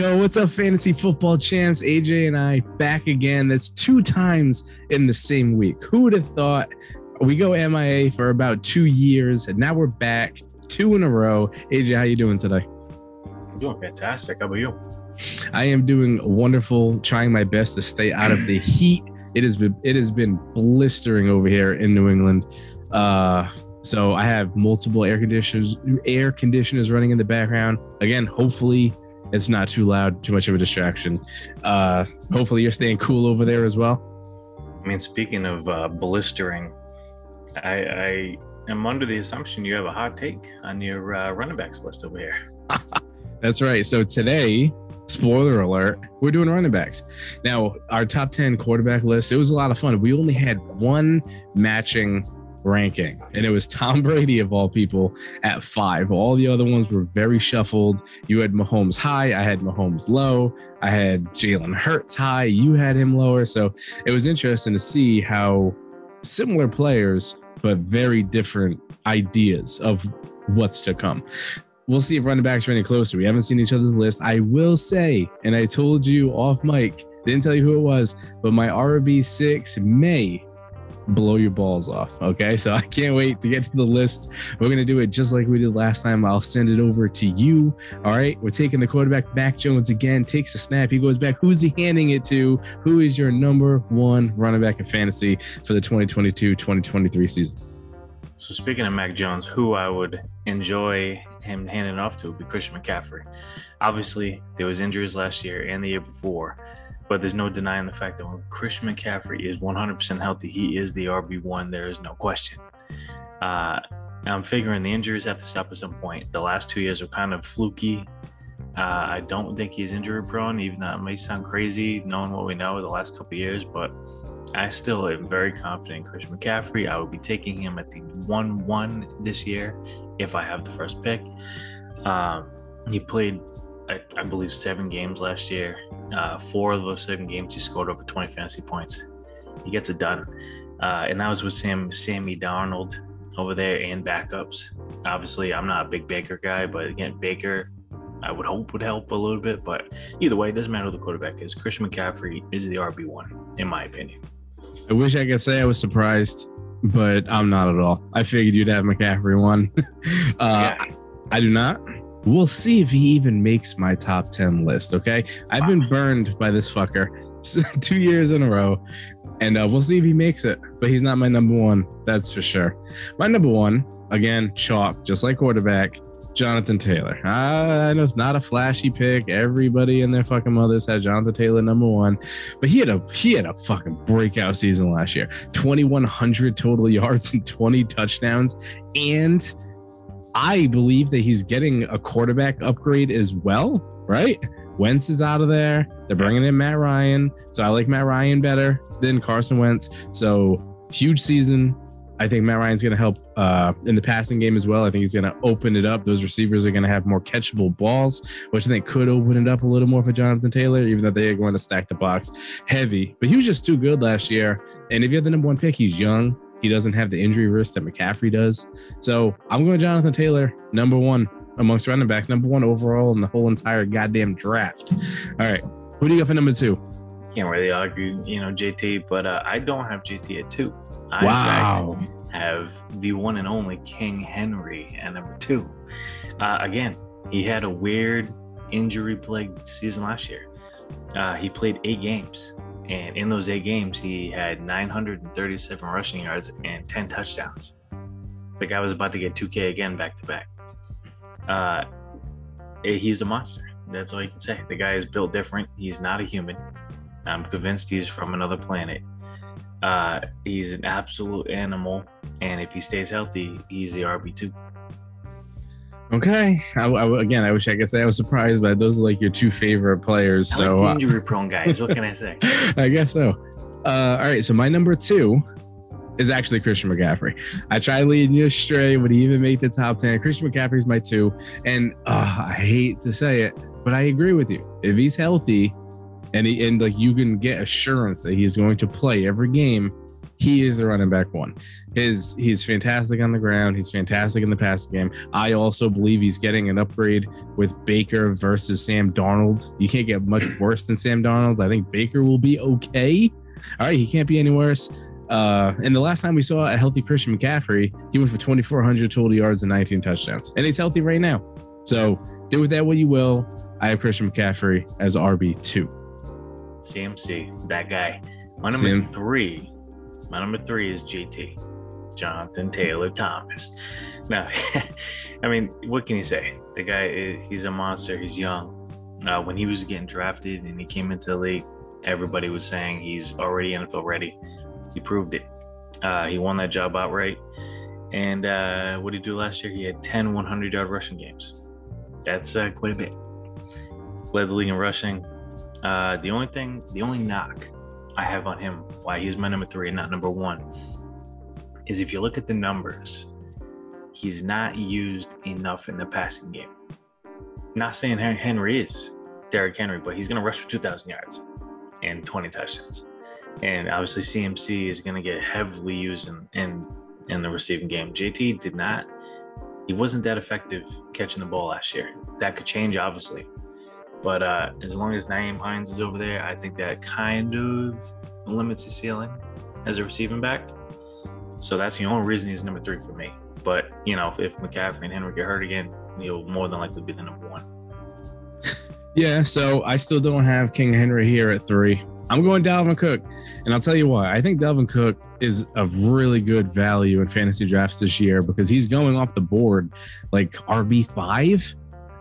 Yo, what's up, fantasy football champs? AJ and I back again. That's two times in the same week. Who would have thought? We go MIA for about two years, and now we're back two in a row. AJ, how you doing today? I'm doing fantastic. How about you? I am doing wonderful. Trying my best to stay out of the heat. It has been it has been blistering over here in New England. Uh, so I have multiple air conditioners air conditioners running in the background. Again, hopefully it's not too loud, too much of a distraction. Uh, hopefully you're staying cool over there as well. I mean, speaking of uh, blistering, I, I am under the assumption you have a hot take on your uh, running backs list over here. That's right. So today, spoiler alert, we're doing running backs. Now, our top 10 quarterback list, it was a lot of fun. We only had one matching ranking, and it was Tom Brady of all people at five. All the other ones were very shuffled. You had Mahomes high, I had Mahomes low, I had Jalen Hurts high, you had him lower. So it was interesting to see how similar players, but very different ideas of what's to come. We'll see if running backs are any closer. We haven't seen each other's list. I will say, and I told you off mic, didn't tell you who it was, but my RB6 may blow your balls off. Okay. So I can't wait to get to the list. We're going to do it just like we did last time. I'll send it over to you. All right. We're taking the quarterback Mac Jones again, takes a snap. He goes back. Who's he handing it to? Who is your number one running back in fantasy for the 2022 2023 season? So speaking of Mac Jones, who I would enjoy him handing off to would be Christian McCaffrey. Obviously, there was injuries last year and the year before but there's no denying the fact that when Christian McCaffrey is 100% healthy, he is the RB1. There is no question. Uh, I'm figuring the injuries have to stop at some point. The last two years are kind of fluky. Uh, I don't think he's injury prone, even though it may sound crazy knowing what we know the last couple years, but I still am very confident in Christian McCaffrey. I would be taking him at the 1 1 this year if I have the first pick. Um, he played I, I believe, seven games last year. Uh, four of those seven games, he scored over 20 fantasy points. He gets it done. Uh, and that was with Sam Sammy Darnold over there and backups. Obviously, I'm not a big Baker guy, but again, Baker, I would hope would help a little bit. But either way, it doesn't matter who the quarterback is. Christian McCaffrey is the RB one, in my opinion. I wish I could say I was surprised, but I'm not at all. I figured you'd have McCaffrey one. uh, yeah. I do not. We'll see if he even makes my top 10 list. Okay. I've been burned by this fucker two years in a row, and uh, we'll see if he makes it. But he's not my number one. That's for sure. My number one, again, chalk, just like quarterback, Jonathan Taylor. I know it's not a flashy pick. Everybody and their fucking mothers had Jonathan Taylor number one, but he had a he had a fucking breakout season last year. 2100 total yards and 20 touchdowns and I believe that he's getting a quarterback upgrade as well, right? Wentz is out of there. They're bringing in Matt Ryan. So I like Matt Ryan better than Carson Wentz. So huge season. I think Matt Ryan's going to help uh, in the passing game as well. I think he's going to open it up. Those receivers are going to have more catchable balls, which I think could open it up a little more for Jonathan Taylor, even though they are going to stack the box heavy. But he was just too good last year. And if you have the number one pick, he's young. He doesn't have the injury risk that McCaffrey does. So I'm going Jonathan Taylor, number one amongst running backs, number one overall in the whole entire goddamn draft. All right. Who do you got for number two? Can't really argue, you know, JT, but uh, I don't have JT at two. I wow. have the one and only King Henry at number two. Uh, again, he had a weird injury plagued season last year. Uh, he played eight games. And in those eight games, he had 937 rushing yards and 10 touchdowns. The guy was about to get 2K again back to back. Uh, eh, he's a monster. That's all you can say. The guy is built different. He's not a human. I'm convinced he's from another planet. Uh, he's an absolute animal. And if he stays healthy, he's the RB2. Okay. I, I, again, I wish I could say I was surprised, but those are like your two favorite players. I so like uh, injury prone guys. What can I say? I guess so. Uh, all right. So my number two is actually Christian McCaffrey. I tried leading you astray. Would he even make the top 10? Christian McCaffrey is my two. And uh, I hate to say it, but I agree with you. If he's healthy and he, and like you can get assurance that he's going to play every game, he is the running back one. His he's fantastic on the ground. He's fantastic in the passing game. I also believe he's getting an upgrade with Baker versus Sam Darnold. You can't get much worse than Sam Darnold. I think Baker will be okay. All right, he can't be any worse. Uh, and the last time we saw a healthy Christian McCaffrey, he went for 2,400 total yards and 19 touchdowns, and he's healthy right now. So do with that what you will. I have Christian McCaffrey as RB two. CMC, that guy. My number CM- three my number three is JT, Jonathan Taylor Thomas. Now, I mean, what can you say? The guy, is, he's a monster. He's young. Uh, when he was getting drafted and he came into the league, everybody was saying he's already NFL ready. He proved it. Uh, he won that job outright. And uh, what did he do last year? He had 10 100 yard rushing games. That's uh, quite a bit. Led the league in rushing. Uh, the only thing, the only knock I have on him, why he's my number three and not number one, is if you look at the numbers, he's not used enough in the passing game. Not saying Henry is Derrick Henry, but he's going to rush for 2,000 yards and 20 touchdowns. And obviously, CMC is going to get heavily used in, in in the receiving game. JT did not. He wasn't that effective catching the ball last year. That could change, obviously. But uh, as long as Nyheim Hines is over there, I think that kind of limits his ceiling as a receiving back. So that's the only reason he's number three for me. But you know, if, if McCaffrey and Henry get hurt again, he'll more than likely be the number one. Yeah, so I still don't have King Henry here at three. I'm going Dalvin Cook, and I'll tell you why. I think Dalvin Cook is a really good value in fantasy drafts this year because he's going off the board like RB five,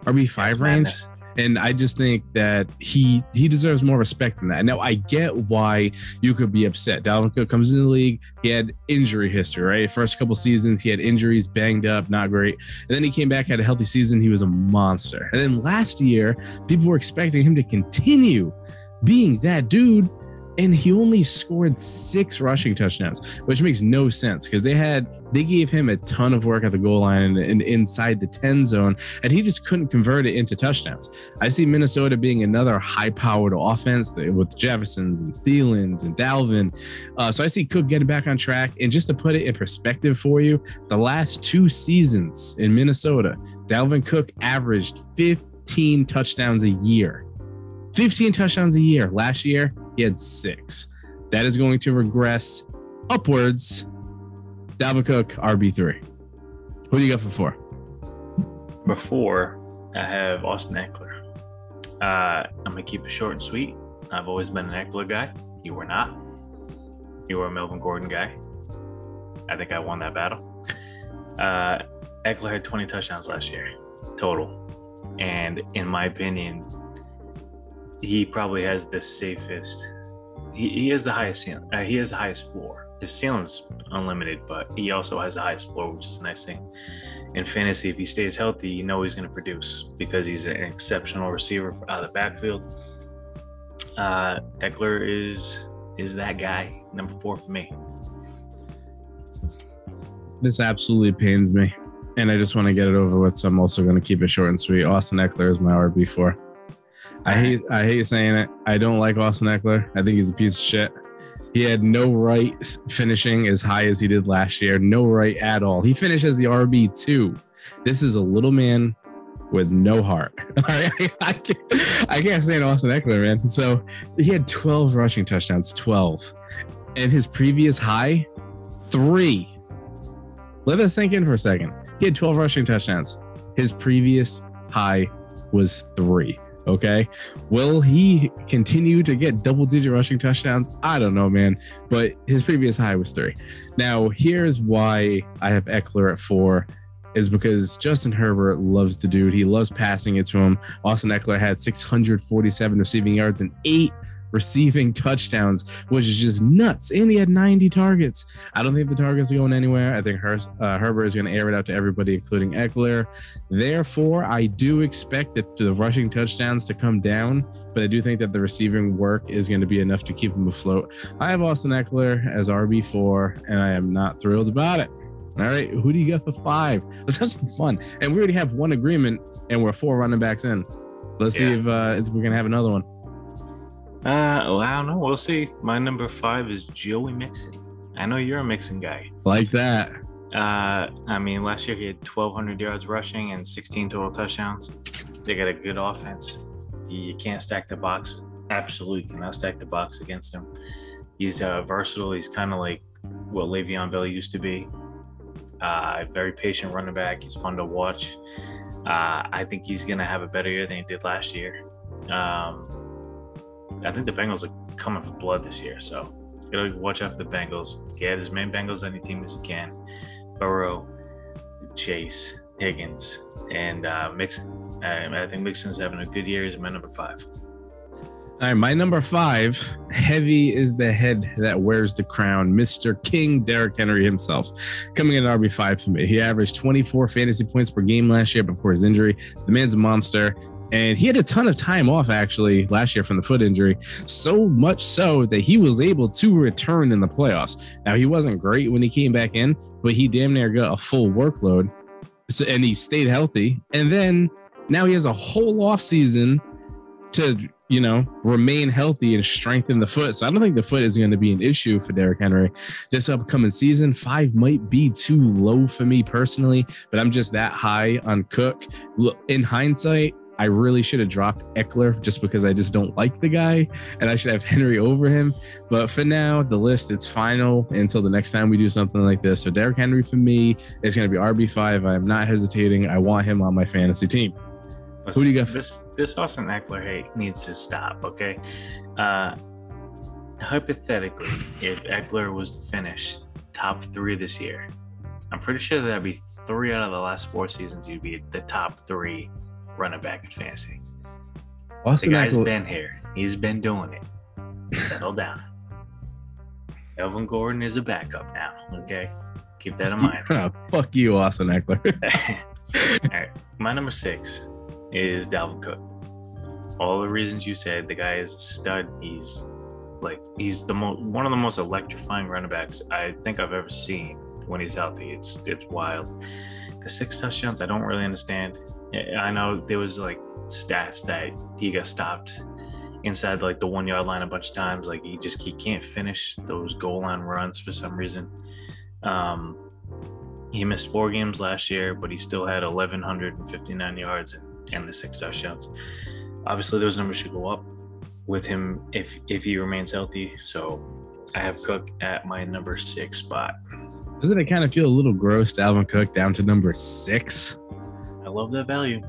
RB five range. Madness and I just think that he he deserves more respect than that. Now I get why you could be upset. Dalvin Cook comes in the league, he had injury history, right? First couple seasons, he had injuries, banged up, not great, and then he came back, had a healthy season, he was a monster. And then last year, people were expecting him to continue being that dude and he only scored six rushing touchdowns, which makes no sense because they had they gave him a ton of work at the goal line and, and, inside the 10 zone, and he just couldn't convert it into touchdowns. I see Minnesota being another high-powered offense with Jeffersons and Thielens and Dalvin. Uh, so I see Cook getting back on track. And just to put it in perspective for you, the last two seasons in Minnesota, Dalvin Cook averaged 15 touchdowns a year. 15 touchdowns a year. Last year, he had six. That is going to regress upwards. Dalvin Cook, RB3. Who do you got for four? Before, I have Austin Ekeler. Uh, I'm going to keep it short and sweet. I've always been an Ekeler guy. You were not. You were a Melvin Gordon guy. I think I won that battle. Uh, Ekeler had 20 touchdowns last year total. And in my opinion, he probably has the safest. He, he has the highest ceiling. Uh, he has the highest floor. His ceiling's unlimited, but he also has the highest floor, which is a nice thing. In fantasy, if he stays healthy, you know he's going to produce because he's an exceptional receiver out of the backfield. Uh, Ekeler is is that guy, number four for me. This absolutely pains me, and I just want to get it over with. So I'm also going to keep it short and sweet. Austin Ekeler is my RB four. I hate I hate saying it. I don't like Austin Ekeler. I think he's a piece of shit. He had no right finishing as high as he did last year. No right at all. He finished as the RB two. This is a little man with no heart. I can't, I can't stand Austin Ekeler, man. So he had 12 rushing touchdowns, 12, and his previous high, three. Let that sink in for a second. He had 12 rushing touchdowns. His previous high was three. Okay. Will he continue to get double digit rushing touchdowns? I don't know, man. But his previous high was three. Now, here's why I have Ekeler at four is because Justin Herbert loves the dude. He loves passing it to him. Austin Ekeler had 647 receiving yards and eight receiving touchdowns, which is just nuts. And he had 90 targets. I don't think the targets are going anywhere. I think Her- uh, Herbert is going to air it out to everybody, including Ekeler. Therefore, I do expect that the rushing touchdowns to come down, but I do think that the receiving work is going to be enough to keep him afloat. I have Austin Ekeler as RB4, and I am not thrilled about it. All right, who do you get for five? Let's have some fun. And we already have one agreement, and we're four running backs in. Let's yeah. see if, uh, if we're gonna have another one. Uh, well, I don't know. We'll see. My number five is Joey Mixon. I know you're a Mixon guy. Like that. Uh, I mean, last year he had 1,200 yards rushing and 16 total touchdowns. They got a good offense. You can't stack the box. Absolutely cannot stack the box against him. He's uh, versatile. He's kind of like what Le'Veon Bell used to be. Uh, very patient running back. He's fun to watch. Uh, I think he's going to have a better year than he did last year. Um, I think the Bengals are coming for blood this year, so you gotta watch out for the Bengals. Get as many Bengals on your team as you can. Burrow, Chase, Higgins, and uh, Mixon. I think Mixon's having a good year. He's my number five. All right, my number five, heavy is the head that wears the crown, Mr. King Derrick Henry himself, coming in at RB5 for me. He averaged 24 fantasy points per game last year before his injury. The man's a monster. And he had a ton of time off actually last year from the foot injury, so much so that he was able to return in the playoffs. Now, he wasn't great when he came back in, but he damn near got a full workload. So, and he stayed healthy. And then now he has a whole off season to you know, remain healthy and strengthen the foot. So I don't think the foot is going to be an issue for Derrick Henry this upcoming season. Five might be too low for me personally, but I'm just that high on Cook. In hindsight, I really should have dropped Ekeler just because I just don't like the guy and I should have Henry over him. But for now, the list it's final until the next time we do something like this. So Derrick Henry for me is going to be RB5. I am not hesitating. I want him on my fantasy team. Listen, Who do you got? This this Austin Ekeler hate needs to stop. Okay, uh, hypothetically, if Ekeler was to finish top three this year, I'm pretty sure that'd be three out of the last four seasons. He'd be the top three running back in fantasy. Austin the guy's Ekeler. been here. He's been doing it. Settle down. Elvin Gordon is a backup now. Okay, keep that in mind. oh, fuck you, Austin Ekeler. All right, my number six is Dalvin Cook. All the reasons you said, the guy is a stud. He's like he's the most one of the most electrifying running backs I think I've ever seen when he's healthy. It's it's wild. The six touchdowns I don't really understand. I know there was like stats that he got stopped inside like the one yard line a bunch of times. Like he just he can't finish those goal line runs for some reason. Um, he missed four games last year, but he still had 1,159 yards and the six touchdowns. Obviously, those numbers should go up with him if if he remains healthy. So I have Cook at my number six spot. Doesn't it kind of feel a little gross to Alvin Cook down to number six? I love that value.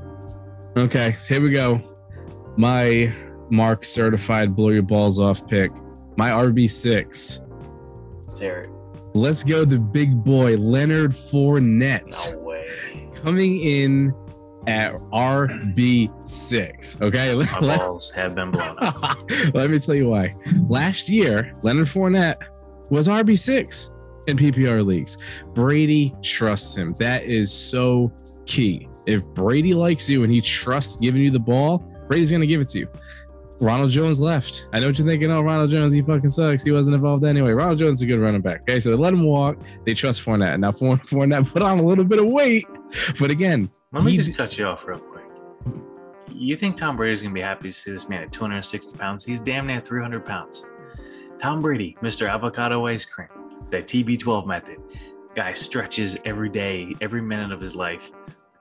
Okay, here we go. My Mark certified blow your balls off pick. My RB6. Tear it. Let's go the big boy, Leonard Fournette. No way. Coming in at RB6. Okay. My balls have been blown up. Let me tell you why. Last year, Leonard Fournette was RB6 in PPR leagues. Brady trusts him. That is so key. If Brady likes you and he trusts giving you the ball, Brady's going to give it to you. Ronald Jones left. I know what you're thinking. Oh, Ronald Jones, he fucking sucks. He wasn't involved anyway. Ronald Jones is a good running back. Okay, so they let him walk. They trust Fournette. Now Fournette put on a little bit of weight, but again, let me just cut you off real quick. You think Tom Brady's gonna be happy to see this man at 260 pounds? He's damn near 300 pounds. Tom Brady, Mr. Avocado Ice Cream, the TB12 method. Guy stretches every day, every minute of his life,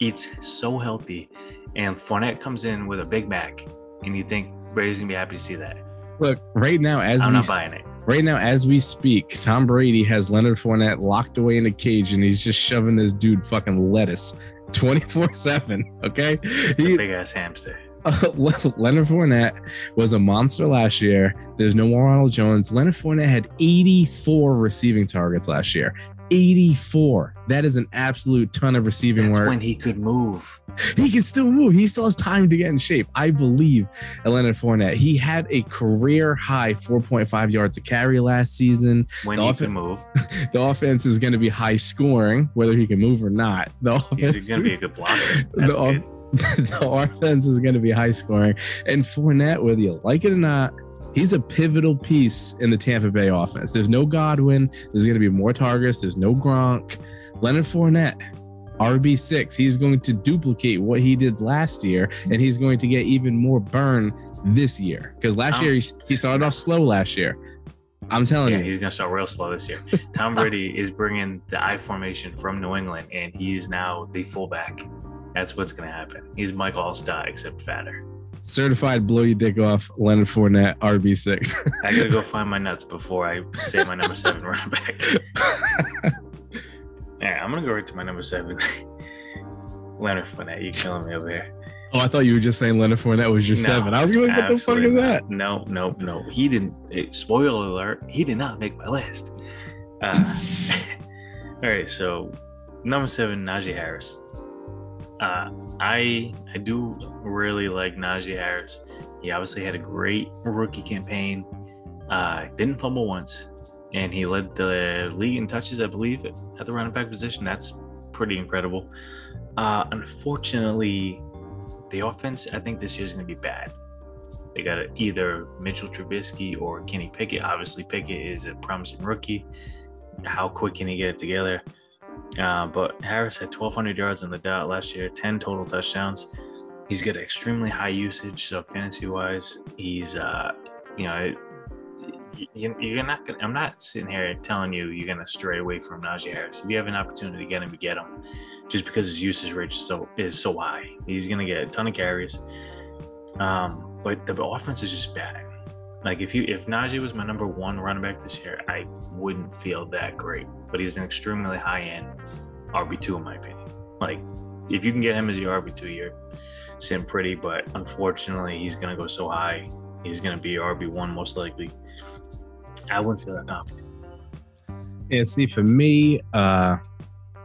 eats so healthy, and Fournette comes in with a Big Mac, and you think Brady's gonna be happy to see that. Look, right now as I'm we not buying it. Right now, as we speak, Tom Brady has Leonard Fournette locked away in a cage, and he's just shoving this dude fucking lettuce 24 7. Okay. It's he, a big ass hamster. Uh, Leonard Fournette was a monster last year. There's no more Ronald Jones. Leonard Fournette had 84 receiving targets last year. 84. That is an absolute ton of receiving That's work. when he could move. He can still move. He still has time to get in shape. I believe Leonard Fournette. He had a career high 4.5 yards to carry last season. When the he off- can move. the offense is going to be high scoring, whether he can move or not. The offense is going to be a good blocker. That's the, good. the offense is going to be high scoring. And Fournette, whether you like it or not, he's a pivotal piece in the Tampa Bay offense. There's no Godwin. There's going to be more targets. There's no Gronk. Leonard Fournette, RB6. He's going to duplicate what he did last year, and he's going to get even more burn this year. Because last year he, he started off slow last year. I'm telling yeah, you, he's gonna start real slow this year. Tom Brady is bringing the I formation from New England, and he's now the fullback. That's what's gonna happen. He's Mike Alstott except fatter. Certified blow your dick off Leonard Fournette RB six. I gotta go find my nuts before I say my number seven running back. Yeah, I'm gonna go right to my number seven. Leonard Fournette, you killing me over here. oh, I thought you were just saying Leonard Fournette was your No, seven. I was like, what the fuck is that? No, no, no. He didn't. eh, spoiler alert: he did not make my list. Uh, all right, so number seven, Najee Harris. Uh, I I do really like Najee Harris. He obviously had a great rookie campaign. Uh, didn't fumble once, and he led the league in touches, I believe, at the running back position. That's pretty incredible. Uh, unfortunately, the offense, I think this year's going to be bad. They got either Mitchell Trubisky or Kenny Pickett. Obviously, Pickett is a promising rookie. How quick can he get it together? Uh, but Harris had 1,200 yards in the dot last year, 10 total touchdowns. He's got extremely high usage, so fantasy wise, he's, uh, you know, you, you're not gonna. I'm not sitting here telling you you're gonna stray away from Najee Harris. If you have an opportunity to get him, you get him, just because his usage rate is so is so high. He's gonna get a ton of carries. Um, but the offense is just bad. Like if you if Najee was my number one running back this year, I wouldn't feel that great. But he's an extremely high end RB two in my opinion. Like if you can get him as your RB two, you're sitting pretty. But unfortunately, he's gonna go so high. He's gonna be RB one most likely. I wouldn't feel that confident. Yeah, see, for me, uh,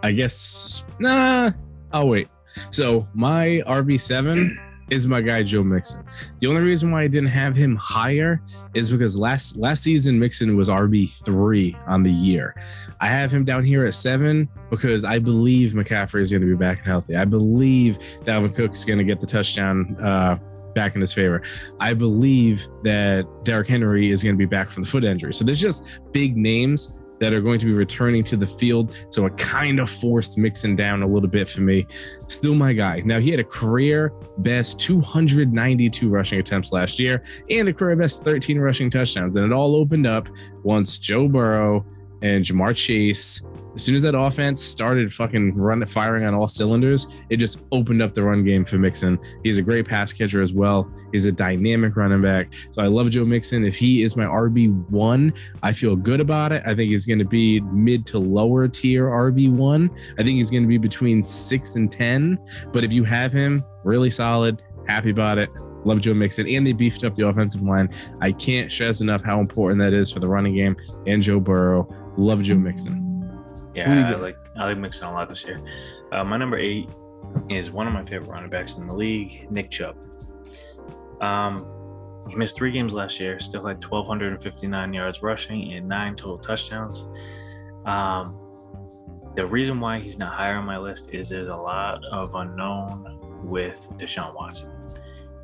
I guess nah. I'll wait. So my RB seven is my guy Joe Mixon. The only reason why I didn't have him higher is because last last season Mixon was RB three on the year. I have him down here at seven because I believe McCaffrey is going to be back and healthy. I believe Dalvin Cook is going to get the touchdown uh, back in his favor. I believe that Derrick Henry is going to be back from the foot injury. So there's just big names that are going to be returning to the field. So it kind of forced Mixon down a little bit for me. Still my guy. Now he had a career best 292 rushing attempts last year and a career best 13 rushing touchdowns. And it all opened up once Joe Burrow and Ja'Marr Chase as soon as that offense started fucking run firing on all cylinders, it just opened up the run game for Mixon. He's a great pass catcher as well. He's a dynamic running back. So I love Joe Mixon. If he is my RB1, I feel good about it. I think he's going to be mid to lower tier RB1. I think he's going to be between six and 10. But if you have him, really solid, happy about it. Love Joe Mixon, and they beefed up the offensive line. I can't stress enough how important that is for the running game and Joe Burrow. Love Joe Mixon. Yeah, Who do you I like I like Mixon a lot this year. Uh, my number eight is one of my favorite running backs in the league, Nick Chubb. Um, he missed three games last year, still had 1,259 yards rushing and nine total touchdowns. Um, the reason why he's not higher on my list is there's a lot of unknown with Deshaun Watson.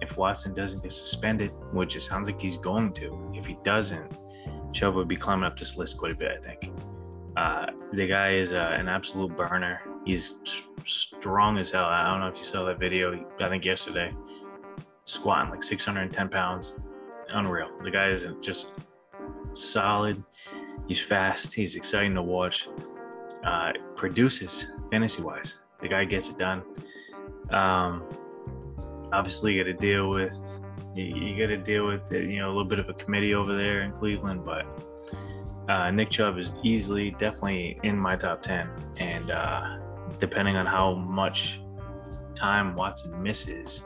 If Watson doesn't get suspended, which it sounds like he's going to, if he doesn't, Chubb would be climbing up this list quite a bit, I think. Uh, the guy is uh, an absolute burner. He's strong as hell. I don't know if you saw that video. I think yesterday, squatting like 610 pounds. Unreal. The guy is just solid. He's fast. He's exciting to watch. Uh, produces fantasy wise. The guy gets it done. Um, obviously, you got to deal with you, got to deal with you know a little bit of a committee over there in Cleveland, but uh, Nick Chubb is easily, definitely in my top 10. And uh, depending on how much time Watson misses,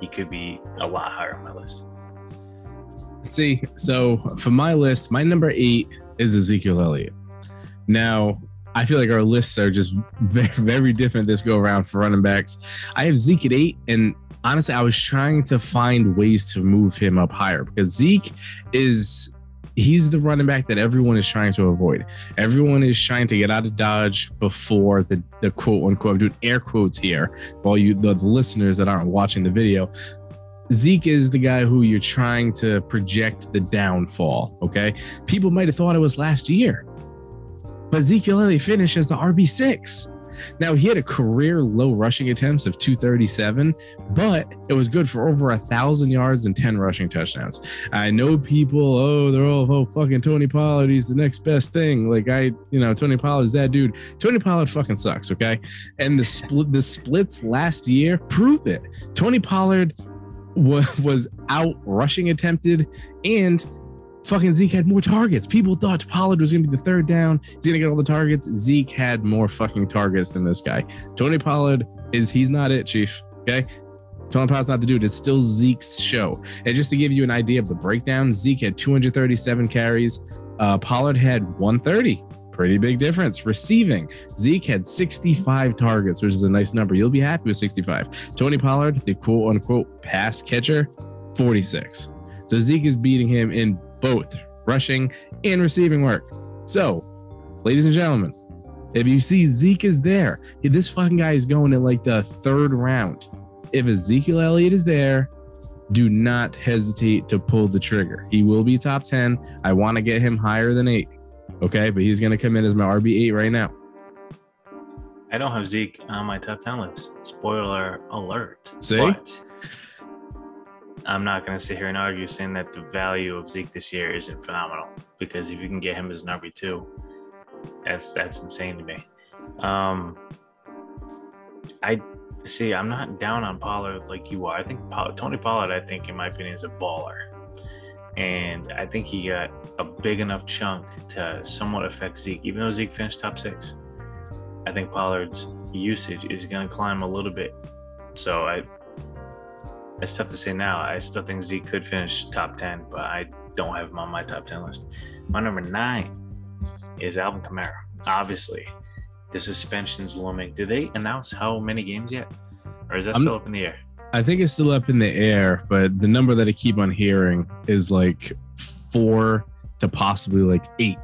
he could be a lot higher on my list. See, so for my list, my number eight is Ezekiel Elliott. Now, I feel like our lists are just very, very different this go around for running backs. I have Zeke at eight, and honestly, I was trying to find ways to move him up higher because Zeke is he's the running back that everyone is trying to avoid. Everyone is trying to get out of Dodge before the, the quote unquote, I'm doing air quotes here for all you the, the listeners that aren't watching the video. Zeke is the guy who you're trying to project the downfall. Okay. People might have thought it was last year, but Ezekiel Elliott finished as the RB6. Now he had a career low rushing attempts of 237, but it was good for over a thousand yards and 10 rushing touchdowns. I know people, oh, they're all oh fucking Tony Pollard, he's the next best thing. Like I, you know, Tony Pollard is that dude. Tony Pollard fucking sucks, okay? And the split the splits last year prove it. Tony Pollard was, was out rushing attempted and fucking Zeke had more targets. People thought Pollard was going to be the third down. He's going to get all the targets. Zeke had more fucking targets than this guy. Tony Pollard is he's not it, Chief. Okay. Tony Pollard's not the dude. It's still Zeke's show. And just to give you an idea of the breakdown, Zeke had 237 carries. Uh, Pollard had 130. Pretty big difference. Receiving, Zeke had 65 targets, which is a nice number. You'll be happy with 65. Tony Pollard, the quote unquote pass catcher, 46. So Zeke is beating him in both rushing and receiving work. So, ladies and gentlemen, if you see Zeke is there, this fucking guy is going in like the third round. If Ezekiel Elliott is there, do not hesitate to pull the trigger. He will be top 10. I want to get him higher than eight. Okay, but he's going to come in as my RB8 right now. I don't have Zeke on my top 10 list. Spoiler alert. See? But I'm not going to sit here and argue saying that the value of Zeke this year isn't phenomenal because if you can get him as an RB2, that's that's insane to me. Um, I see. I'm not down on Pollard like you are. I think Tony Pollard, I think, in my opinion, is a baller, and I think he got a big enough chunk to somewhat affect Zeke, even though Zeke finished top six. I think Pollard's usage is going to climb a little bit. So I it's tough to say now. I still think Zeke could finish top 10, but I don't have him on my top 10 list. My number nine is Alvin Kamara. Obviously, the suspension's looming. Did they announce how many games yet? Or is that I'm, still up in the air? I think it's still up in the air, but the number that I keep on hearing is like four to possibly like eight.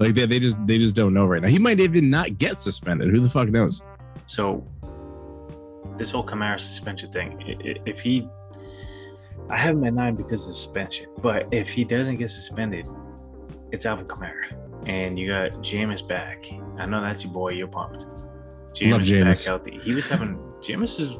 Like they, they just they just don't know right now. He might even not get suspended. Who the fuck knows? So this whole Kamara suspension thing, if he, I have him at nine because of suspension, but if he doesn't get suspended, it's Alvin Kamara. And you got Jameis back. I know that's your boy. You're pumped. Jameis, Jameis. back healthy. He was having Jameis was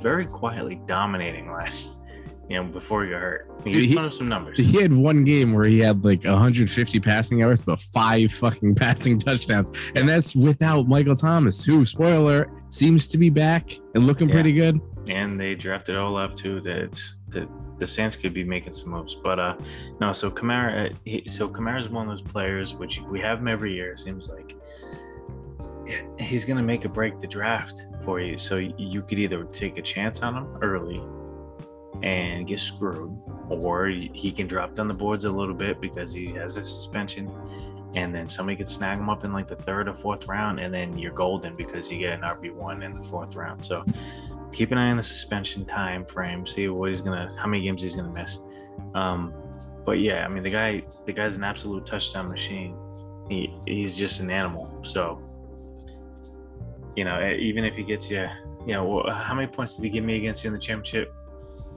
very quietly dominating last you know, before got hurt. He was some numbers. He had one game where he had like 150 passing yards, but five fucking passing touchdowns. And that's without Michael Thomas, who, spoiler, seems to be back and looking yeah. pretty good. And they drafted Olave too. That that the Saints could be making some moves. But uh no, so Kamara, he, so Kamara's one of those players which we have him every year. Seems like he's gonna make a break the draft for you. So you could either take a chance on him early and get screwed, or he can drop down the boards a little bit because he has a suspension, and then somebody could snag him up in like the third or fourth round, and then you're golden because you get an RB one in the fourth round. So keep an eye on the suspension time frame, see what he's gonna, how many games he's gonna miss. Um, but yeah, I mean the guy, the guy's an absolute touchdown machine. He he's just an animal. So you know, even if he gets you, you know, how many points did he give me against you in the championship?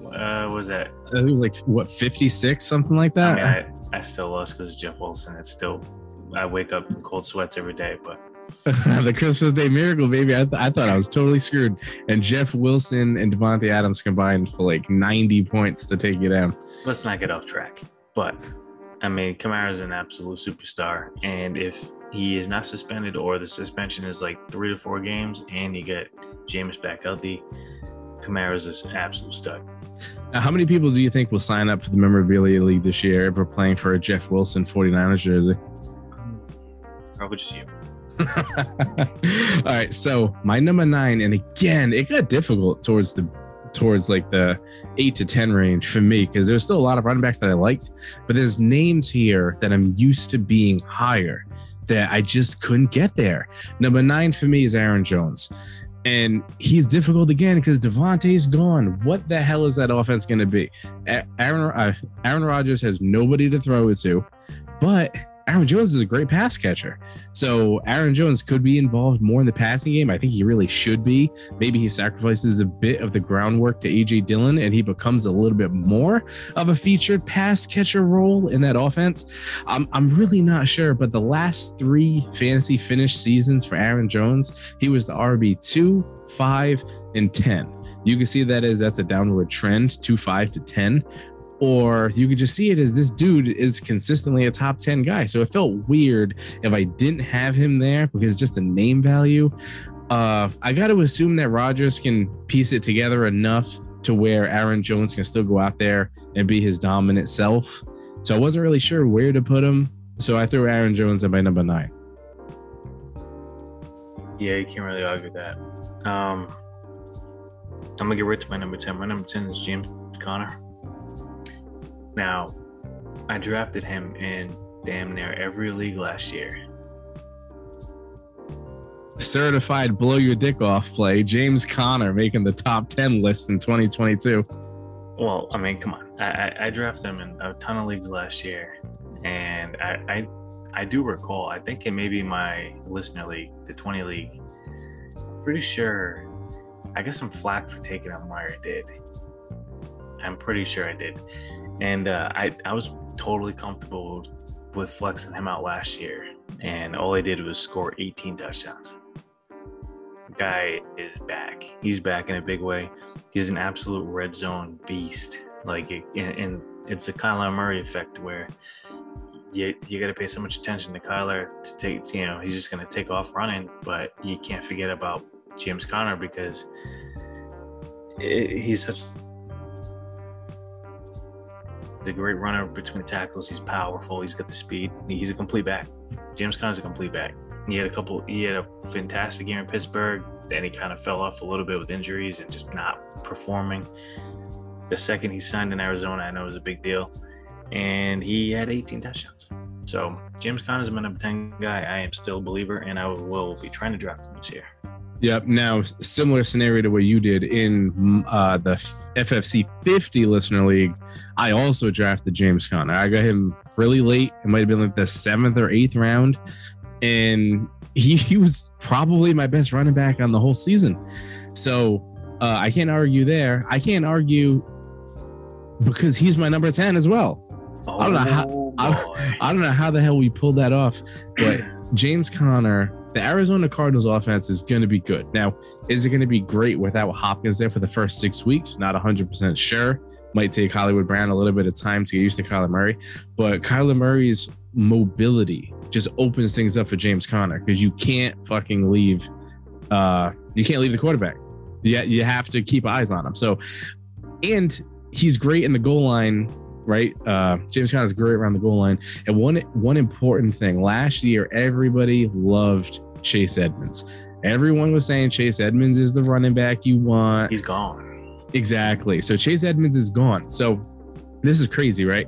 Uh, was that? I think it was like what 56, something like that. I, mean, I, I still lost because Jeff Wilson. It's still I wake up in cold sweats every day, but the Christmas Day miracle, baby. I, th- I thought I was totally screwed. And Jeff Wilson and Davante Adams combined for like 90 points to take you down. Let's not get off track. But I mean, Kamara's an absolute superstar. And if he is not suspended or the suspension is like three to four games and you get Jameis back healthy, Kamara's an absolute stud. Now, how many people do you think will sign up for the Memorabilia League this year if we're playing for a Jeff Wilson 49ers jersey? Probably just you. All right, so my number nine, and again, it got difficult towards the towards like the eight to ten range for me because there's still a lot of running backs that I liked, but there's names here that I'm used to being higher that I just couldn't get there. Number nine for me is Aaron Jones and he's difficult again because Davante's gone. What the hell is that offense going to be? Aaron uh, Aaron Rodgers has nobody to throw it to, but Aaron Jones is a great pass catcher. So Aaron Jones could be involved more in the passing game. I think he really should be. Maybe he sacrifices a bit of the groundwork to AJ Dillon and he becomes a little bit more of a featured pass catcher role in that offense. I'm, I'm really not sure, but the last three fantasy finish seasons for Aaron Jones, he was the RB2, 5, and 10. You can see that is that's a downward trend, 2, 5 to 10 or you could just see it as this dude is consistently a top 10 guy. So it felt weird if I didn't have him there because just the name value. Uh, I got to assume that Rodgers can piece it together enough to where Aaron Jones can still go out there and be his dominant self. So I wasn't really sure where to put him. So I threw Aaron Jones at my number nine. Yeah, you can't really argue that. Um, I'm gonna get right to my number 10. My number 10 is James Conner. Now, I drafted him in damn near every league last year. Certified blow your dick off play. James Conner making the top 10 list in 2022. Well, I mean, come on. I, I, I drafted him in a ton of leagues last year. And I, I I do recall, I think it may be my listener league, the 20 league. Pretty sure I got some flack for taking him where I did. I'm pretty sure I did and uh, I I was totally comfortable with flexing him out last year, and all I did was score 18 touchdowns. Guy is back. He's back in a big way. He's an absolute red zone beast. Like, it, and it's a Kyler Murray effect where you you got to pay so much attention to Kyler to take. You know, he's just going to take off running, but you can't forget about James Conner because it, he's such a great runner between the tackles. He's powerful. He's got the speed. He's a complete back. James Conner's a complete back. He had a couple. He had a fantastic year in Pittsburgh. Then he kind of fell off a little bit with injuries and just not performing. The second he signed in Arizona, I know it was a big deal, and he had 18 touchdowns. So James Conner's my number 10 guy. I am still a believer, and I will be trying to draft him this year. Yep. Now, similar scenario to what you did in uh, the FFC 50 listener league. I also drafted James Conner. I got him really late. It might have been like the seventh or eighth round, and he, he was probably my best running back on the whole season. So uh, I can't argue there. I can't argue because he's my number 10 as well. Oh, I don't know how I don't, I don't know how the hell we pulled that off, but James Conner the Arizona Cardinals offense is going to be good. Now, is it going to be great without Hopkins there for the first six weeks? Not 100% sure. Might take Hollywood Brown a little bit of time to get used to Kyler Murray, but Kyler Murray's mobility just opens things up for James Conner because you can't fucking leave. Uh, you can't leave the quarterback. Yeah, you, you have to keep eyes on him. So, and he's great in the goal line right? Uh, James Conner is great around the goal line. And one one important thing last year, everybody loved Chase Edmonds. Everyone was saying Chase Edmonds is the running back you want. He's gone. Exactly. So Chase Edmonds is gone. So this is crazy, right?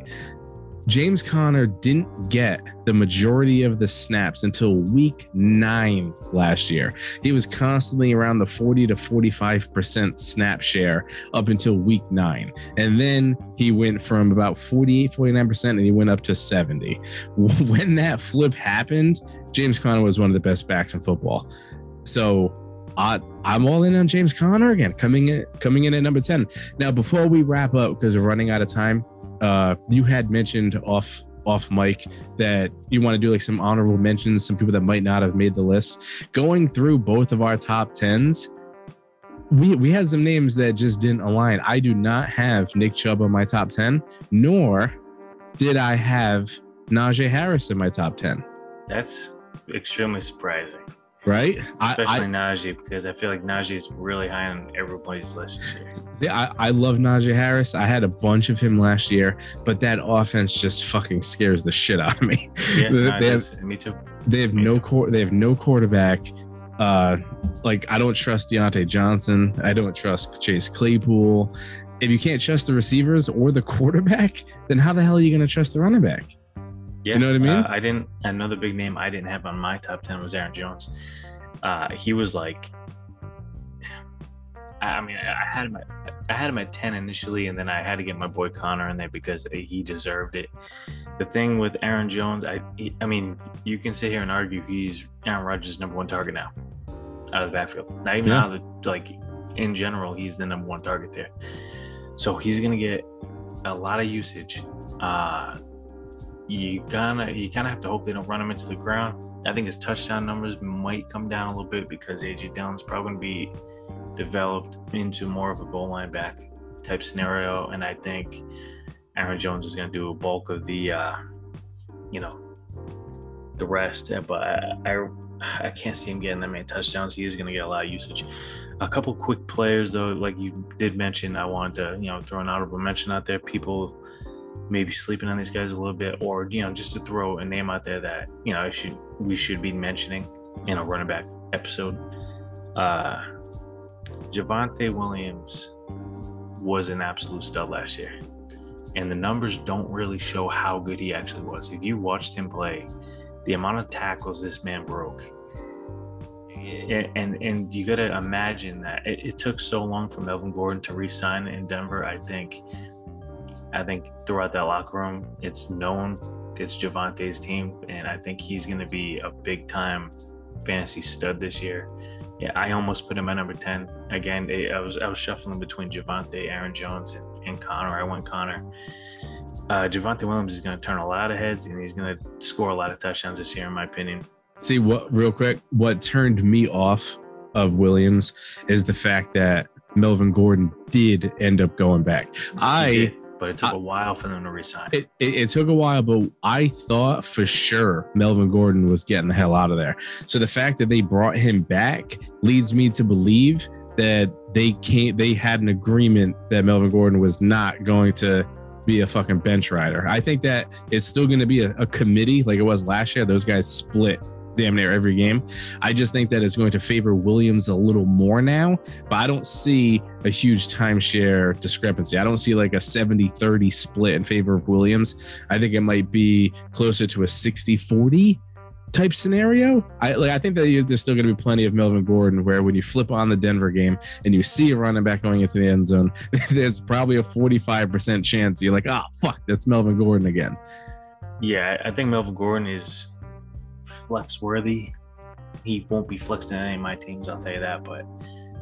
James Conner didn't get the majority of the snaps until week nine last year. He was constantly around the 40 to 45% snap share up until week nine. And then he went from about 48, 49%, and he went up to 70. When that flip happened, James Conner was one of the best backs in football. So I, I'm all in on James Conner again, coming in coming in at number 10. Now, before we wrap up, because we're running out of time, uh, you had mentioned off off mic that you want to do like some honorable mentions, some people that might not have made the list. Going through both of our top tens, we we had some names that just didn't align. I do not have Nick Chubb on my top ten, nor did I have Najee Harris in my top ten. That's extremely surprising right? Especially I, Najee, because I feel like Najee is really high on everybody's list this year. Yeah, I, I love Najee Harris. I had a bunch of him last year, but that offense just fucking scares the shit out of me. Yeah, they, they have, me too. They have me no core. They have no quarterback. Uh, like I don't trust Diontae Johnson. I don't trust Chase Claypool. If you can't trust the receivers or the quarterback, then how the hell are you going to trust the running back? Yeah, you know what I mean. Uh, I didn't. Another big name I didn't have on my top ten was Aaron Jones. Uh, he was like, I mean, I had him. At, I had him at ten initially, and then I had to get my boy Conner in there because he deserved it. the thing with Aaron Jones, I I mean, you can sit here and argue he's Aaron Rodgers' number one target now out of the backfield. Not even yeah. out of the, like in general, he's the number one target there. So he's gonna get a lot of usage. Uh, you gonna you kind of have to hope they don't run him into the ground. I think his touchdown numbers might come down a little bit because AJ Dillon's probably gonna be developed into more of a goal line back type scenario, and I think Aaron Jones is going to do a bulk of the, uh, you know, the rest. But I, I can't see him getting that many touchdowns. He is going to get a lot of usage. A couple quick players though, like you did mention, I wanted to, you know, throw an honorable mention out there. People maybe sleeping on these guys a little bit, or you know, just to throw a name out there that you know I should we should be mentioning in a running back episode. Uh, Javonte Williams was an absolute stud last year and the numbers don't really show how good he actually was. If you watched him play, the amount of tackles this man broke, and and you got to imagine that it, it, took so long for Melvin Gordon to resign in Denver. I think, I think throughout that locker room, it's known it's Javonte's team, and I think he's going to be a big time fantasy stud this year. Yeah, I almost put him at number ten. Again, I was I was shuffling between Javonte, Aaron Jones, and and Conner. I went Conner. Uh, Javonte Williams is going to turn a lot of heads and he's going to score a lot of touchdowns this year, in my opinion. See what, real quick, what turned me off of Williams is the fact that Melvin Gordon did end up going back. I but it took I, a while for them to resign. It, it, it, took a while, but I thought for sure Melvin Gordon was getting the hell out of there. So the fact that they brought him back leads me to believe that they can't they had an agreement that Melvin Gordon was not going to be a fucking bench rider. I think that it's still going to be a, a, committee like it was last year. Those guys split damn near every game. I just think that it's going to favor Williams a little more now, but I don't see a huge timeshare discrepancy. I don't see like a 70 30 split in favor of Williams. I think it might be closer to a 60 40 type scenario. I like I think that there's still going to be plenty of Melvin Gordon where when you flip on the Denver game and you see a running back going into the end zone, there's probably a 45% chance you're like, oh fuck, that's Melvin Gordon again. Yeah, I think Melvin Gordon is flex worthy. He won't be flexed in any of my teams, I'll tell you that, but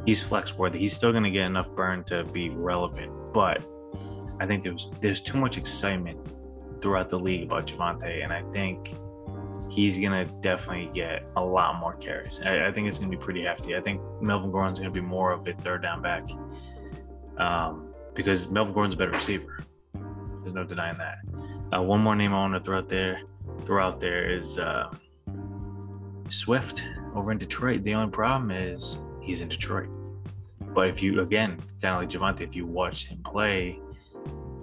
he's flex worthy. He's still to get enough burn to be relevant, but I think there's there's too much excitement throughout the league about Javonte, and I think he's gonna definitely get a lot more carries. I, I think it's gonna be pretty hefty. I think Melvin Gordon's gonna be more of a third down back, um, because Melvin Gordon's a better receiver. There's no denying that. Uh, one more name I want to throw out there, throw out there is uh, Swift over in Detroit. The only problem is he's in Detroit. But if you again, kind of like Javonte, if you watch him play,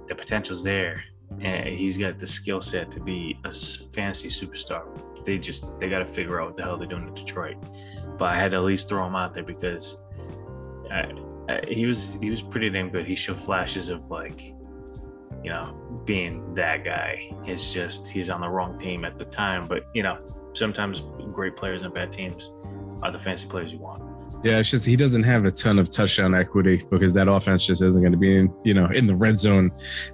the potential's there and he's got the skill set to be a fantasy superstar. They just they got to figure out what the hell they're doing in Detroit. But I had to at least throw him out there because I, I, he was he was pretty damn good. He showed flashes of like, you know, being that guy. It's just he's on the wrong team at the time. But you know, sometimes great players and bad teams are the fancy players you want. Yeah, it's just he doesn't have a ton of touchdown equity because that offense just isn't going to be in, you know, in the red zone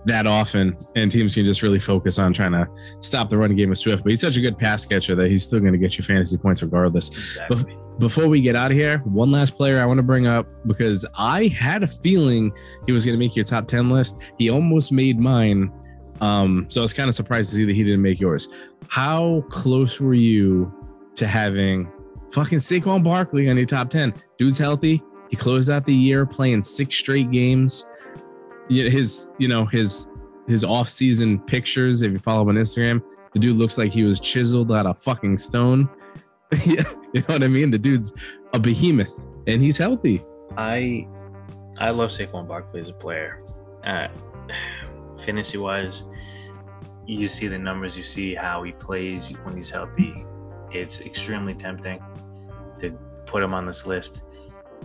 that often, and teams can just really focus on trying to stop the running game of Swift. But he's such a good pass catcher that he's still going to get you fantasy points regardless. Exactly. before we get out of here, one last player I want to bring up because I had a feeling he was going to make your top ten list. He almost made mine, um, so I was kind of surprised to see that he didn't make yours. How close were you to having Fucking Saquon Barkley on your top 10. Dude's healthy. He closed out the year playing six straight games. His, you know, his his off-season pictures, if you follow him on Instagram, the dude looks like he was chiseled out of fucking stone. you know what I mean? The dude's a behemoth and he's healthy. I I love Saquon Barkley as a player. Uh, fantasy wise, you see the numbers, you see how he plays when he's healthy. It's extremely tempting to put him on this list.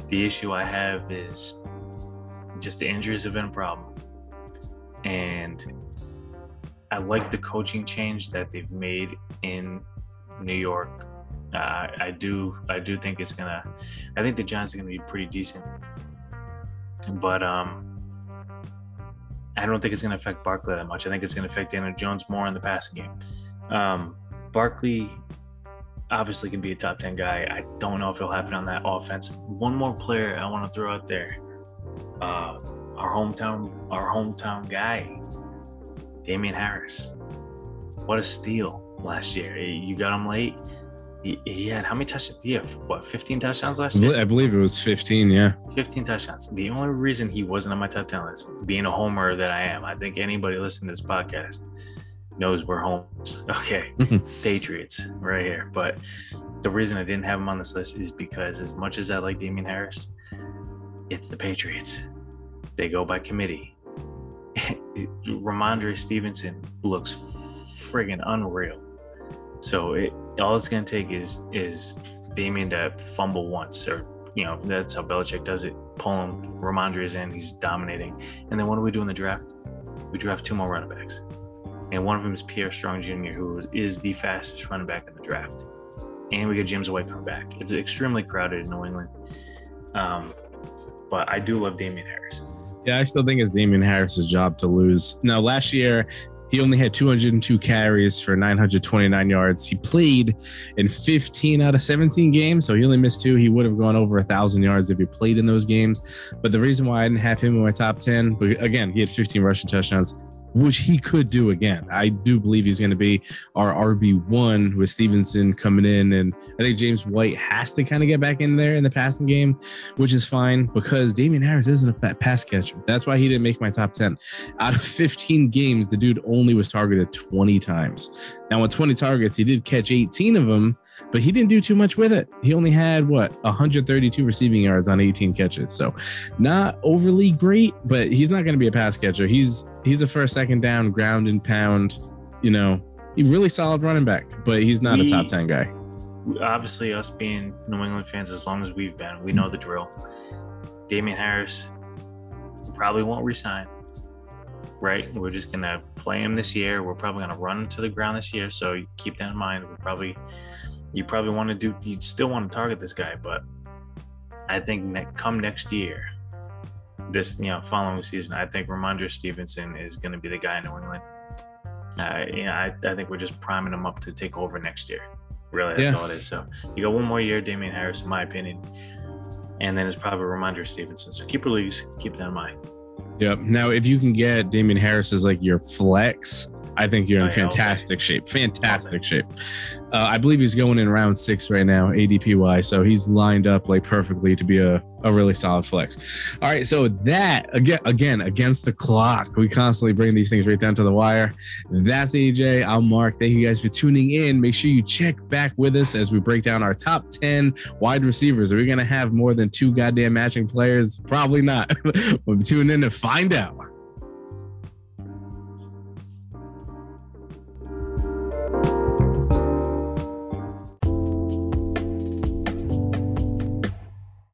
The issue I have is just the injuries have been a problem. And I like the coaching change that they've made in New York. Uh, I do I do think it's gonna I think the Giants are gonna be pretty decent. But um I don't think it's going to affect Barkley that much. I think it's going to affect Daniel Jones more in the passing game. Um, Barkley obviously can be a top 10 guy. I don't know if it'll happen on that offense. One more player I want to throw out there. Uh, our hometown, our hometown guy, Damien Harris. What a steal last year. You got him late. He, he had how many touchdowns? He had what, 15 touchdowns last year? I believe it was 15, yeah. 15 touchdowns. The only reason he wasn't on my top 10 list, being a homer that I am, I think anybody listening to this podcast knows we're homes. Okay. Mm-hmm. Patriots right here. But the reason I didn't have him on this list is because as much as I like Damien Harris, it's the Patriots. They go by committee. Rhamondre Stevenson looks friggin' unreal. So it all it's gonna take is is Damien to fumble once, or you know that's how Belichick does it. Pull him, Rhamondre is in, he's dominating, and then what do we do in the draft? We draft two more running backs, and one of them is Pierre Strong Jr., who is the fastest running back in the draft, and we get James White coming back. It's extremely crowded in New England, um, but I do love Damien Harris. Yeah, I still think it's Damien Harris's job to lose. Now, last year he only had 202 carries for 929 yards. He played in 15 out of 17 games, so he only missed two. He would have gone over a thousand yards if he played in those games. But the reason why I didn't have him in my top 10, but again, he had 15 rushing touchdowns which he could do again. I do believe he's going to be our RB1 with Stevenson coming in. And I think James White has to kind of get back in there in the passing game, which is fine because Damien Harris isn't a pass catcher. That's why he didn't make my top 10. Out of 15 games, the dude only was targeted 20 times. Now, with 20 targets, he did catch 18 of them, but he didn't do too much with it. He only had what 132 receiving yards on 18 catches. So, not overly great, but he's not going to be a pass catcher. He's he's a first, second down, ground and pound. You know, he really solid running back, but he's not we, a top 10 guy. Obviously, us being New England fans, as long as we've been, we know the drill. Damien Harris probably won't resign right? We're just gonna play him this year. We're probably gonna run him to the ground this year. So keep that in mind. We're probably you probably want to do you still want to target this guy, but I think ne- come next year, this you know following season, I think Rhamondre Stevenson is going to be the guy in New England. Uh, you know, I, I think we're just priming him up to take over next year. Really, that's yeah. all it is. So you got one more year, Damien Harris, in my opinion, and then it's probably Rhamondre Stevenson. So keep leagues, keep that in mind. Yep. Now, if you can get Damien Harris as like your flex, I think you're in fantastic shape. Fantastic shape. Uh, I believe he's going in round six right now, ADPY. So he's lined up like perfectly to be a, a really solid flex. All right. So that again, again, against the clock, we constantly bring these things right down to the wire. That's AJ. I'm Mark. Thank you guys for tuning in. Make sure you check back with us as we break down our top 10 wide receivers. Are we going to have more than two goddamn matching players? Probably not. we'll tune in to find out.